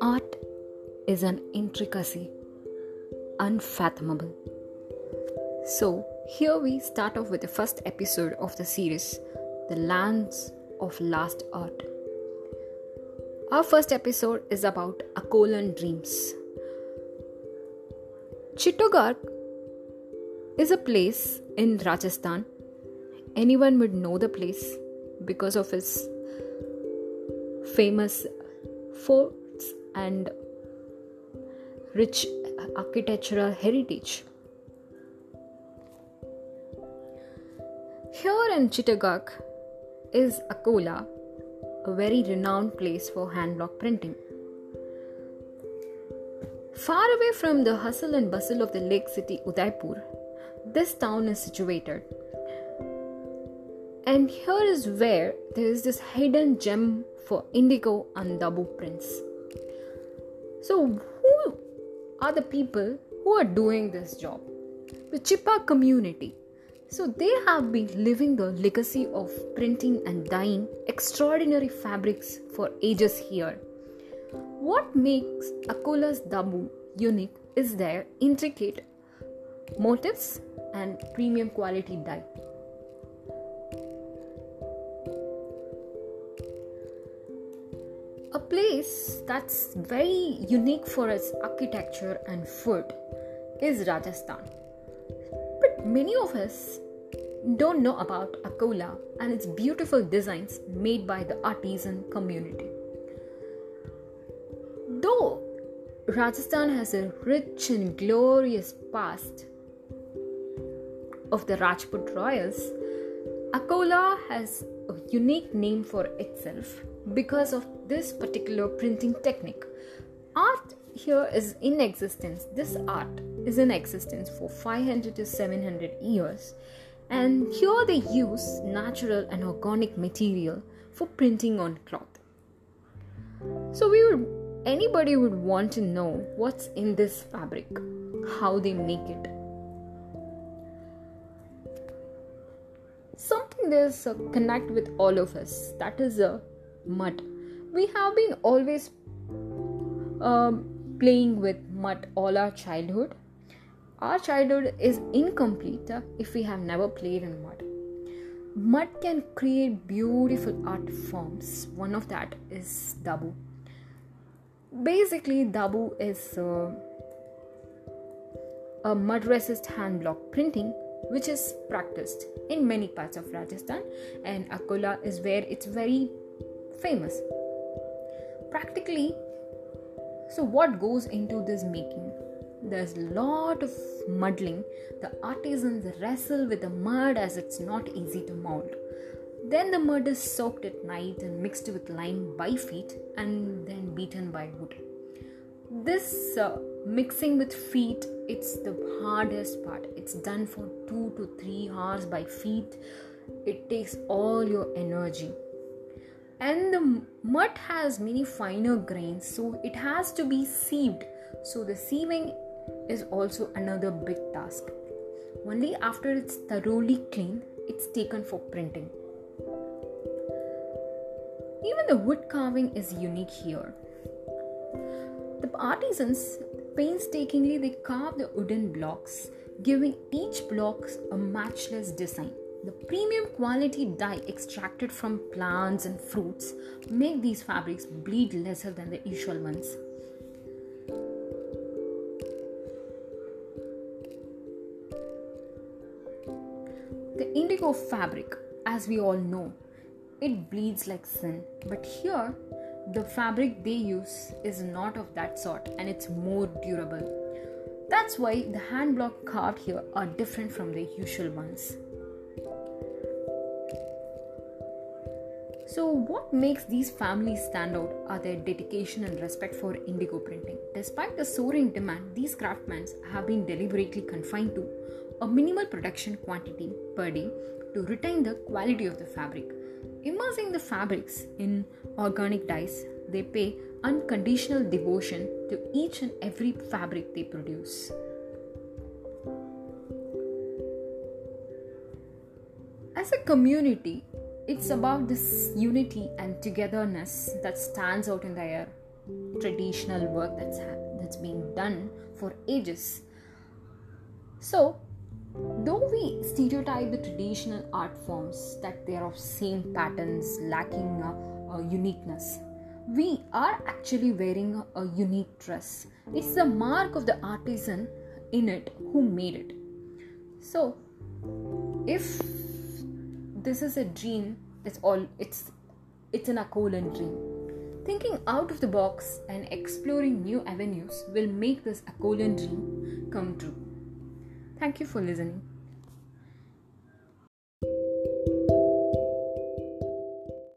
Art is an intricacy unfathomable. So, here we start off with the first episode of the series, The Lands of Last Art. Our first episode is about Akolan dreams. Chittorgarh is a place in Rajasthan. Anyone would know the place because of its famous forts and rich architectural heritage. Here in Chittorgarh is Akola, a very renowned place for hand block printing. Far away from the hustle and bustle of the lake city Udaipur, this town is situated. And here is where there is this hidden gem for indigo and dabu prints. So, who are the people who are doing this job? The Chippa community. So, they have been living the legacy of printing and dyeing extraordinary fabrics for ages here. What makes Akola's Dabu unique is their intricate motifs and premium quality dye. Place that's very unique for its architecture and food is Rajasthan. But many of us don't know about Akola and its beautiful designs made by the artisan community. Though Rajasthan has a rich and glorious past of the Rajput royals, Akola has a unique name for itself because of this particular printing technique. Art here is in existence. This art is in existence for 500 to 700 years, and here they use natural and organic material for printing on cloth. So we would anybody would want to know what's in this fabric, how they make it. Something there's a connect with all of us that is a mud. We have been always um, playing with mud all our childhood. Our childhood is incomplete if we have never played in mud. Mud can create beautiful art forms. One of that is dabu basically dabu is uh, a mud resist hand block printing which is practiced in many parts of rajasthan and akola is where it's very famous practically so what goes into this making there's a lot of muddling the artisans wrestle with the mud as it's not easy to mold then the mud is soaked at night and mixed with lime by feet and then beaten by wood. This uh, mixing with feet, it's the hardest part. It's done for 2 to 3 hours by feet. It takes all your energy. And the mud has many finer grains, so it has to be sieved. So the sieving is also another big task. Only after it's thoroughly cleaned, it's taken for printing. Even the wood carving is unique here. The artisans painstakingly they carve the wooden blocks, giving each block a matchless design. The premium quality dye extracted from plants and fruits make these fabrics bleed lesser than the usual ones. The indigo fabric, as we all know, it bleeds like sin. But here, the fabric they use is not of that sort and it's more durable. That's why the hand block carved here are different from the usual ones. So, what makes these families stand out are their dedication and respect for indigo printing. Despite the soaring demand, these craftsmen have been deliberately confined to a minimal production quantity per day to retain the quality of the fabric. Immersing the fabrics in organic dyes, they pay unconditional devotion to each and every fabric they produce. As a community, it's about this unity and togetherness that stands out in the air. Traditional work that's that's been done for ages. So, though we stereotype the traditional art forms that they are of same patterns, lacking uh, uh, uniqueness, we are actually wearing a unique dress. It's the mark of the artisan in it who made it. So, if this is a dream, it's all it's it's an Akolan dream. Thinking out of the box and exploring new avenues will make this Akolan dream come true. Thank you for listening.